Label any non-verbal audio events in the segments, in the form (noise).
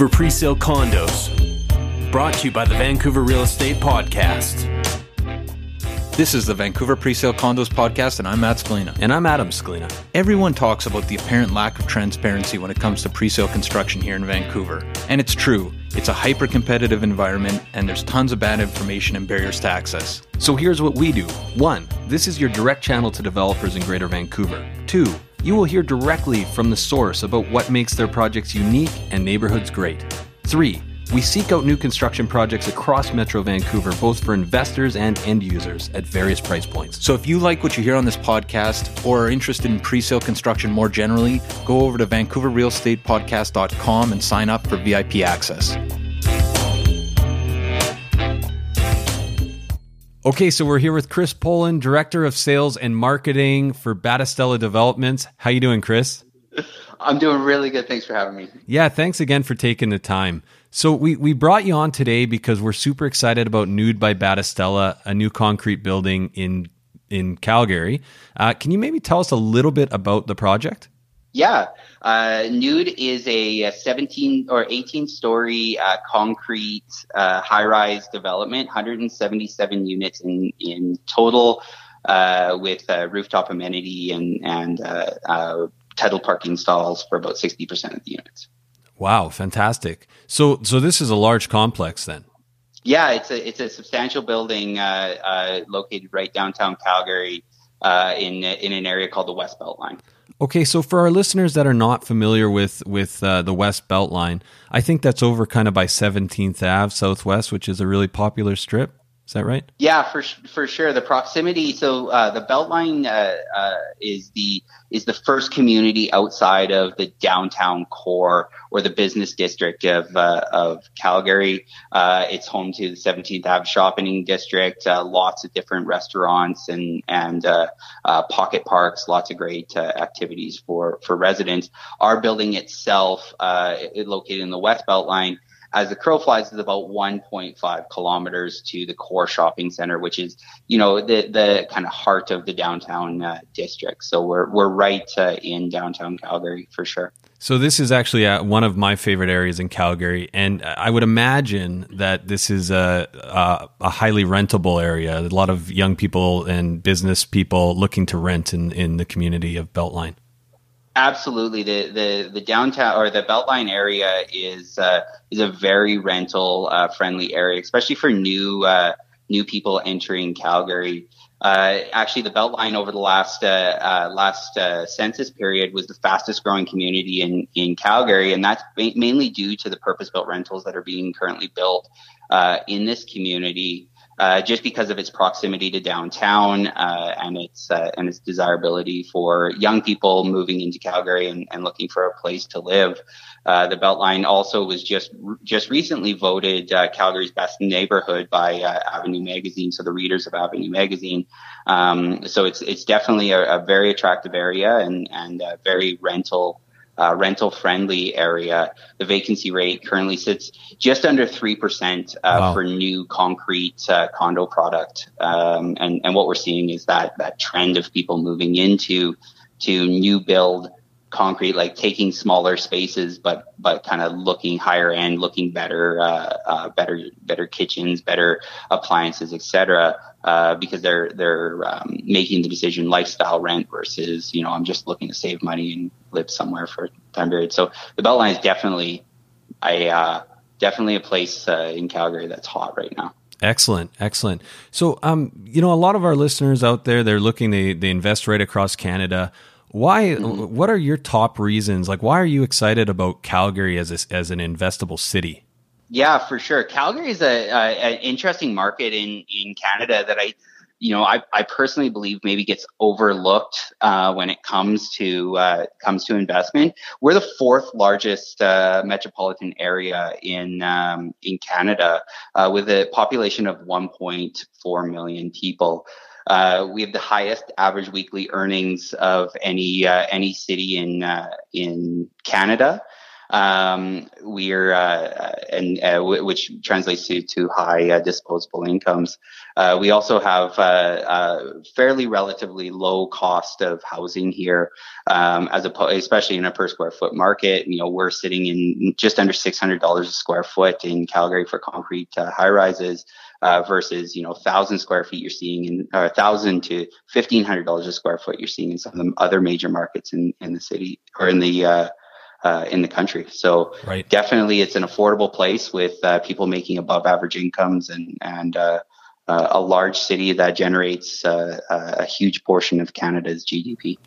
Vancouver Presale Condos. Brought to you by the Vancouver Real Estate Podcast. This is the Vancouver Presale Condos podcast, and I'm Matt Scalina. And I'm Adam Scalina. Everyone talks about the apparent lack of transparency when it comes to presale construction here in Vancouver. And it's true. It's a hyper competitive environment, and there's tons of bad information and barriers to access. So here's what we do. One, this is your direct channel to developers in Greater Vancouver. Two, you will hear directly from the source about what makes their projects unique and neighborhoods great. Three, we seek out new construction projects across Metro Vancouver, both for investors and end users at various price points. So if you like what you hear on this podcast or are interested in pre sale construction more generally, go over to vancouverrealestatepodcast.com and sign up for VIP access. Okay, so we're here with Chris Poland, Director of Sales and Marketing for Battistella Developments. How you doing, Chris? I'm doing really good. Thanks for having me. Yeah, thanks again for taking the time. So we, we brought you on today because we're super excited about Nude by Battistella, a new concrete building in in Calgary. Uh, can you maybe tell us a little bit about the project? Yeah, uh, Nude is a 17 or 18 story uh, concrete uh, high rise development, 177 units in in total, uh, with rooftop amenity and and uh, titled parking stalls for about 60% of the units. Wow, fantastic. So so this is a large complex then. Yeah, it's a it's a substantial building uh, uh, located right downtown Calgary uh, in in an area called the West Beltline. Okay, so for our listeners that are not familiar with with uh, the West Beltline, I think that's over kind of by 17th Ave Southwest, which is a really popular strip. Is that right? Yeah, for for sure. The proximity. So uh, the Beltline uh, uh, is the is the first community outside of the downtown core or the business district of uh, of Calgary. Uh, it's home to the 17th Ave shopping district. Uh, lots of different restaurants and and pocket parks. Lots of great activities for for residents. Our building itself, it, located in the West Beltline as the crow flies is about 1.5 kilometers to the core shopping center, which is, you know, the, the kind of heart of the downtown uh, district. So we're, we're right uh, in downtown Calgary for sure. So this is actually uh, one of my favorite areas in Calgary, and I would imagine that this is a, a, a highly rentable area. A lot of young people and business people looking to rent in, in the community of Beltline. Absolutely, the the the downtown or the Beltline area is uh, is a very rental uh, friendly area, especially for new uh, new people entering Calgary. Uh, actually, the Beltline over the last uh, uh, last census period was the fastest growing community in in Calgary, and that's mainly due to the purpose built rentals that are being currently built in this community uh, just because of its proximity to downtown uh, and its uh, and its desirability for young people moving into Calgary and, and looking for a place to live. Uh, the Beltline also was just just recently voted uh, Calgary's best neighborhood by Avenue Magazine, so the readers of Avenue Magazine. Um, so it's it's definitely a, a, very attractive area and and very rental uh, rental friendly area. The vacancy rate currently sits just under 3% uh, wow. for new concrete uh, condo product. Um, and, and what we're seeing is that, that trend of people moving into to new build concrete, like taking smaller spaces, but but kind of looking higher end, looking better, uh, uh, better better kitchens, better appliances, etc. Uh, because they're they're um, making the decision lifestyle rent versus you know I'm just looking to save money and live somewhere for a time period. So the Beltline is definitely a uh, definitely a place uh, in Calgary that's hot right now. Excellent, excellent. So, um, you know, a lot of our listeners out there, they're looking, they they invest right across Canada. Why? Mm-hmm. What are your top reasons? Like, why are you excited about Calgary as a, as an investable city? Yeah, for sure. Calgary is a, a, an interesting market in in Canada that I, you know, I, I personally believe maybe gets overlooked uh, when it comes to uh, comes to investment. We're the fourth largest uh, metropolitan area in um, in Canada uh, with a population of 1.4 million people. Uh, we have the highest average weekly earnings of any uh, any city in uh, in Canada. um, we're uh, and uh, w- which translates to to high uh, disposable incomes. Uh, we also have uh, uh, fairly relatively low cost of housing here, um, as a especially in a per square foot market. You know, we're sitting in just under six hundred dollars a square foot in Calgary for concrete high rises. Versus you know thousand square feet you're seeing in or thousand to fifteen hundred dollars a square foot you're seeing in some of the other major markets in in the city or in the uh, in the country. So right. definitely, it's an affordable place with uh, people making above average incomes and and uh, uh a large city that generates uh, a huge portion of Canada's GDP.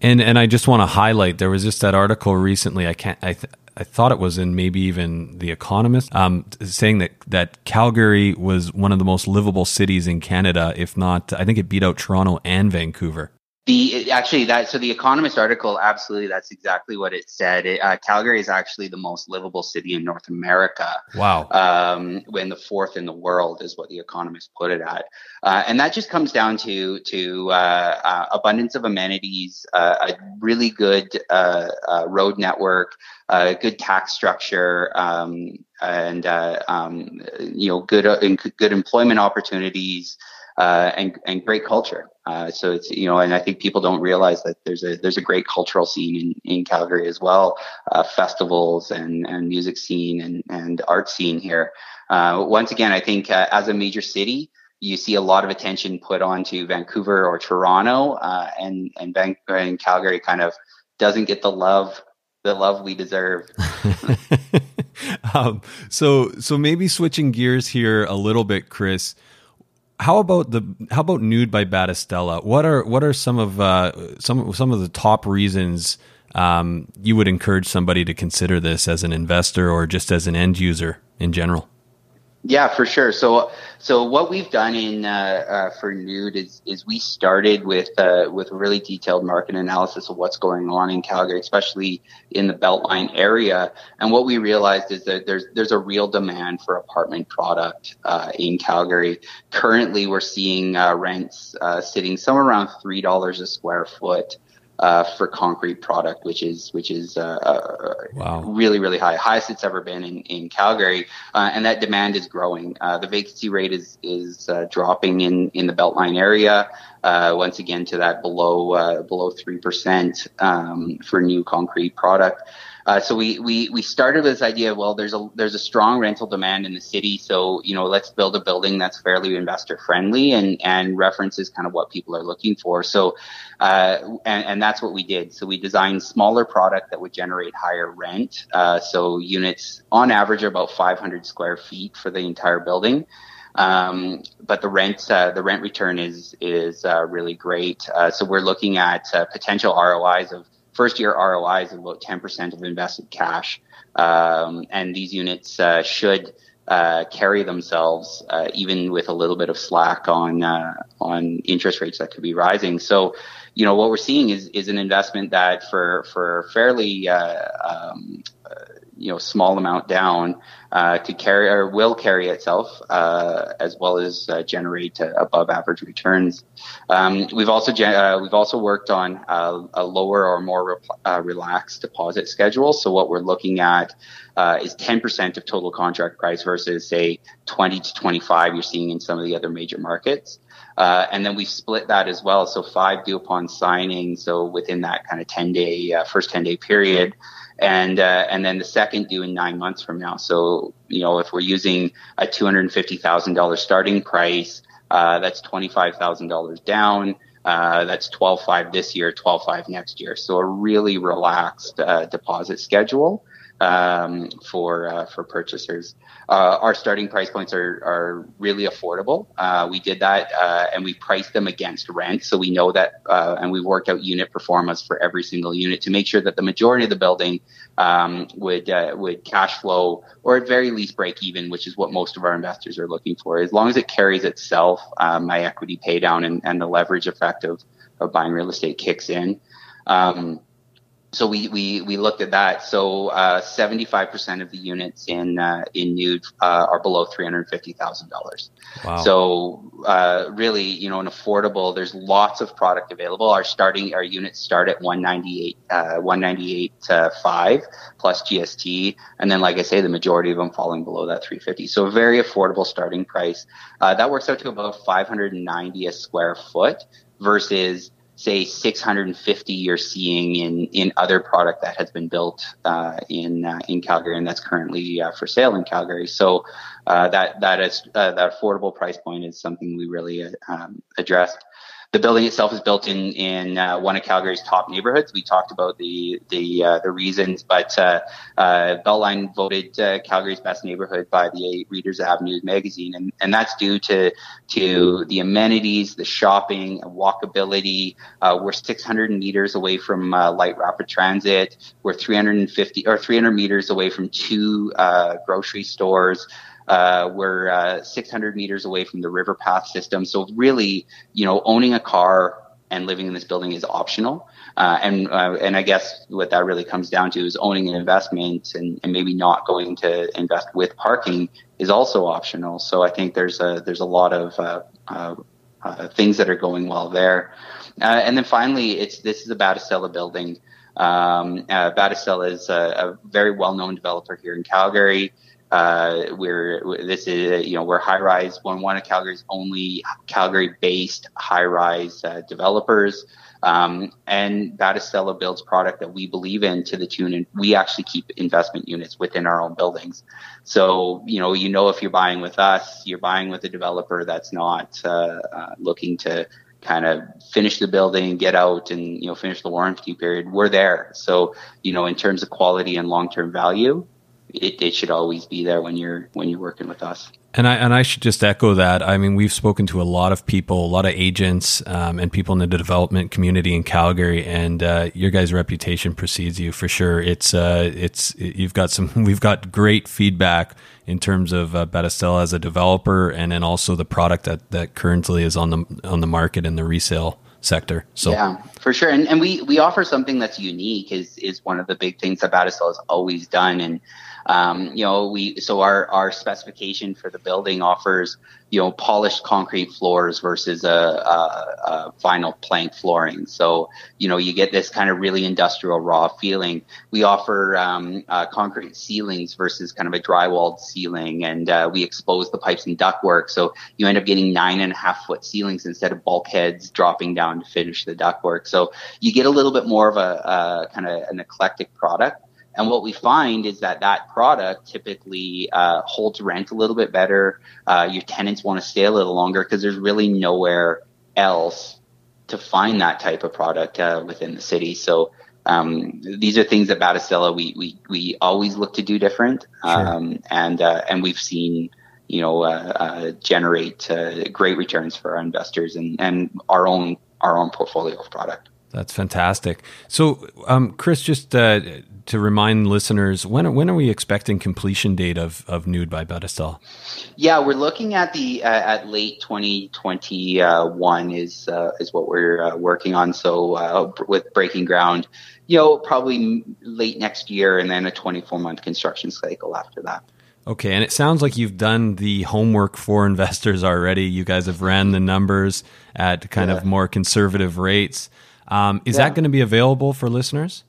And and I just want to highlight there was just that article recently. I can't. I th- I thought it was in maybe even The Economist, um, saying that, that Calgary was one of the most livable cities in Canada, if not, I think it beat out Toronto and Vancouver. The actually that so the Economist article absolutely that's exactly what it said. It, uh, Calgary is actually the most livable city in North America. Wow. Um, when the fourth in the world is what the Economist put it at, uh, and that just comes down to to uh, uh abundance of amenities, uh, a really good uh, road network, a good tax structure, um, and um, you know good good employment opportunities uh, and and great culture. Uh, so it's you know, and I think people don't realize that there's a there's a great cultural scene in, in Calgary as well, uh, festivals and and music scene and and art scene here. Uh, once again, I think uh, as a major city. You see a lot of attention put onto Vancouver or Toronto, uh, and and, Van- and Calgary kind of doesn't get the love the love we deserve. (laughs) um, so so maybe switching gears here a little bit, Chris how about the how about nude by Battistella? What are what are some of uh, some some of the top reasons um, you would encourage somebody to consider this as an investor or just as an end user in general? Yeah, for sure. So, so what we've done in uh, uh, for Nude is is we started with uh, with a really detailed market analysis of what's going on in Calgary, especially in the Beltline area. And what we realized is that there's there's a real demand for apartment product uh, in Calgary. Currently, we're seeing uh, rents uh, sitting somewhere around three dollars a square foot uh, for concrete product, which is which is uh, uh, wow. really really high, highest it's ever been in in Calgary, uh, and that demand is growing. Uh, the vacancy rate is is uh, dropping in in the Beltline area. once again, to that below below three percent um, for new concrete product. Uh, so we, we, we started with this idea, well, there's a, there's a strong rental demand in the city. So, you know, let's build a building that's fairly investor friendly and, and references kind of what people are looking for. So, uh, and, and that's what we did. So we designed smaller product that would generate higher rent. Uh, so units on average are about 500 square feet for the entire building. Um, but the rent uh, the rent return is is uh, really great. Uh, so we're looking at uh, potential ROIs of first year ROIs of about 10% of invested cash. Um, and these units uh, should uh, carry themselves uh, even with a little bit of slack on uh, on interest rates that could be rising. So, you know, what we're seeing is is an investment that for for fairly uh, um, you know small amount down uh, to carry or will carry itself uh, as well as uh, generate uh, above average returns. Um, we've also uh, we've also worked on a lower or more re- relaxed deposit schedule. So what we're looking at is 10% of total contract price versus say 20 to 25 you're seeing in some of the other major markets. Uh, and then we split that as well. So five due upon signing. So within that kind of 10 day, uh, first 10 day period and uh, and then the second due in nine months from now. So you know if we're using a two hundred fifty thousand dollars starting price, uh, that's twenty five thousand dollars down. Uh, that's twelve five this year, twelve five next year. So a really relaxed uh, deposit schedule um, for uh, for purchasers. Uh, our starting price points are are really affordable. Uh, we did that uh, and we priced them against rent, so we know that, uh, and we worked out unit performance for every single unit to make sure that the majority of the building um, would uh, would cash flow or at very least break even, which is what most of our investors are looking for. As long as it carries itself, my equity pay down and, and the leverage effect of, of buying real estate kicks in. Um, so we, we, we looked at that. So uh, 75% of the units in uh, in Nude uh, are below $350,000. Wow. So uh, really, you know, an affordable. There's lots of product available. Our starting our units start at 198 uh, 198 uh, five plus GST, and then like I say, the majority of them falling below that 350. So a very affordable starting price. that works out to about 590 a square foot versus say 650 you're seeing in in other product that has been built uh, in uh, in Calgary and that's currently uh, for sale in Calgary. So uh, that that is uh, that affordable price point is something we really um, addressed the building itself is built in in uh, one of Calgary's top neighborhoods. We talked about the the uh, the reasons, but uh, Beltline voted Calgary's best neighborhood by the Readers Avenue magazine, and, and that's due to to the amenities, the shopping, walkability. We're 600 meters away from light rapid transit. We're 350 or 300 meters away from two grocery stores. Uh, we're uh, 600 meters away from the river path system. So really, you know, owning a car and living in this building is optional. Uh, and uh, and I guess what that really comes down to is owning an investment and, and maybe not going to invest with parking is also optional. So I think there's a there's a lot of uh, uh, things that are going well there. And then finally, it's this is a Battistella building. Um, is a, a very well known developer here in Calgary. Uh, we're this is you know we're high rise one one of Calgary's only Calgary based high rise uh, developers. Um, and Battistella builds product that we believe in to the tune, and we actually keep investment units within our own buildings. So you know, you know, if you're buying with us, you're buying with a developer that's not uh, uh, looking to kind of finish the building, get out, and you know, finish the warranty period. We're there. So you know, in terms of quality and long term value, it, it should always be there when you're when you're working with us. And I and I should just echo that. I mean, we've spoken to a lot of people, a lot of agents, um, and people in the development community in Calgary, and uh, your guys' reputation precedes you for sure. It's uh, it's you've got some. (laughs) We've got great feedback in terms of uh, Battistella as a developer, and then also the product that that currently is on the on the market in the resale sector. So yeah, for sure. And and we we offer something that's unique. Is is one of the big things that Battistella has always done, and um, you know, we so our our specification for the building offers you know polished concrete floors versus a, a, a vinyl plank flooring. So you know you get this kind of really industrial raw feeling. We offer um, uh, concrete ceilings versus kind of a drywalled ceiling, and uh, we expose the pipes and ductwork. So you end up getting nine and a half foot ceilings instead of bulkheads dropping down to finish the ductwork. So you get a little bit more of a, a kind of an eclectic product. And what we find is that that product typically uh, holds rent a little bit better. Uh, your tenants want to stay a little longer because there's really nowhere else to find that type of product uh, within the city. So um, these are things that Battistella we, we we always look to do different, um, sure. and uh, and we've seen you know uh, uh, generate great returns for our investors and and our own our own portfolio of product. That's fantastic. So, um, Chris, just uh, to remind listeners, when when are we expecting completion date of, of Nude by Battistella? Yeah, we're looking at the uh, at late 2021 is uh, is what we're uh, working on. So uh, with breaking ground, you know, probably late next year, and then a 24 month construction cycle after that. Okay, and it sounds like you've done the homework for (laughs) investors already. You guys have ran the numbers at kind yeah. of more conservative rates. Um, is yeah. that going to be available for listeners?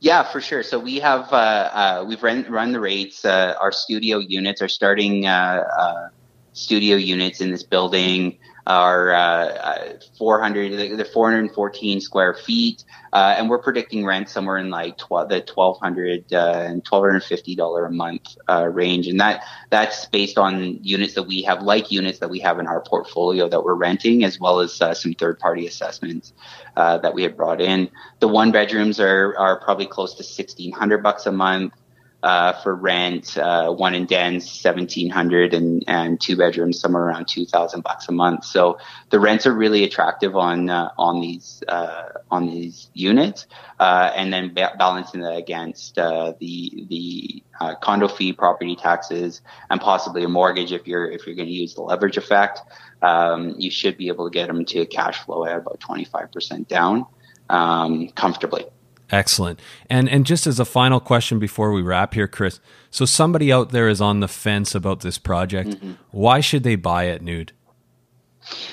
Yeah, for sure. So we have uh, uh, we've run run the rates. Uh, our studio units are starting uh, uh, studio units in this building are uh, 400 the 414 square feet. Uh, and we're predicting rent somewhere in like the 1200 uh, and 1250 dollar a month uh, range. And that that's based on units that we have like units that we have in our portfolio that we're renting as well as uh, some third party assessments uh, that we have brought in. The one bedrooms are are probably close to 1600 bucks a month uh, for rent. Uh, one in Den's seventeen hundred, and and two bedrooms somewhere around two thousand bucks a month. So the rents are really attractive on uh, on these uh, on these units, uh, and then ba- balancing that against uh, the the condo fee, property taxes, and possibly a mortgage if you're if you're going to use the leverage effect. Um, you should be able to get them to a cash flow at about twenty five percent down um, comfortably. Excellent. And and just as a final question before we wrap here, Chris. So somebody out there is on the fence about this project. Mm-hmm. Why should they buy it, Nude?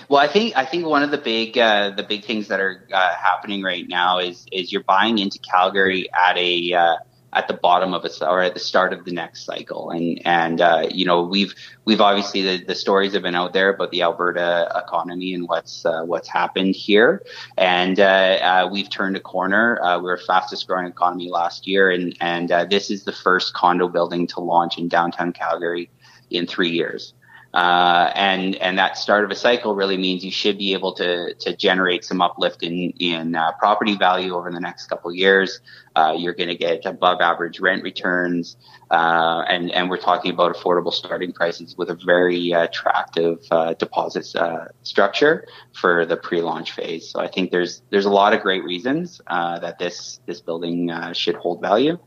Well, I think I think one of the big uh, the big things that are uh, happening right now is is you're buying into Calgary at a uh, at the bottom of a or at the start of the next cycle. And and uh, you know we've we've obviously the, the stories have been out there about the Alberta economy and what's uh, what's happened here. And uh, uh we've turned a corner. Uh, we were fastest growing economy last year. And and uh, this is the first condo building to launch in downtown Calgary in three years uh, and and that start of a cycle really means you should be able to to generate some uplift in in uh, property value over the next couple years. Uh, you're going to get above average rent returns, uh, and and we're talking about affordable starting prices with a very attractive uh, deposit uh, structure for the pre-launch phase. So I think there's there's a lot of great reasons that this this building should hold value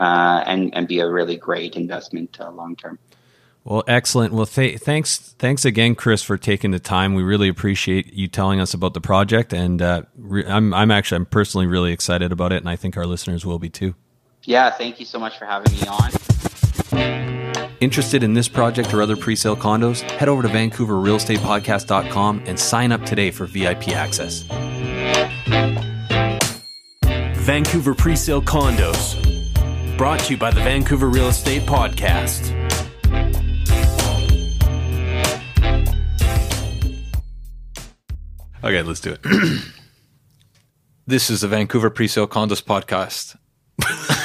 and and be a really great investment long term. Well, excellent. Well, th- thanks, thanks again, Chris, for taking the time. We really appreciate you telling us about the project, and uh, re- I'm, I'm actually, I'm personally really excited about it, and I think our listeners will be too. Yeah, thank you so much for having me on. Interested in this project or other pre-sale condos? Head over to VancouverRealEstatePodcast.com and sign up today for VIP access. Vancouver Presale Condos, brought to you by the Vancouver Real Estate Podcast. Okay, let's do it. (clears throat) this is the Vancouver Presale Condos podcast. (laughs)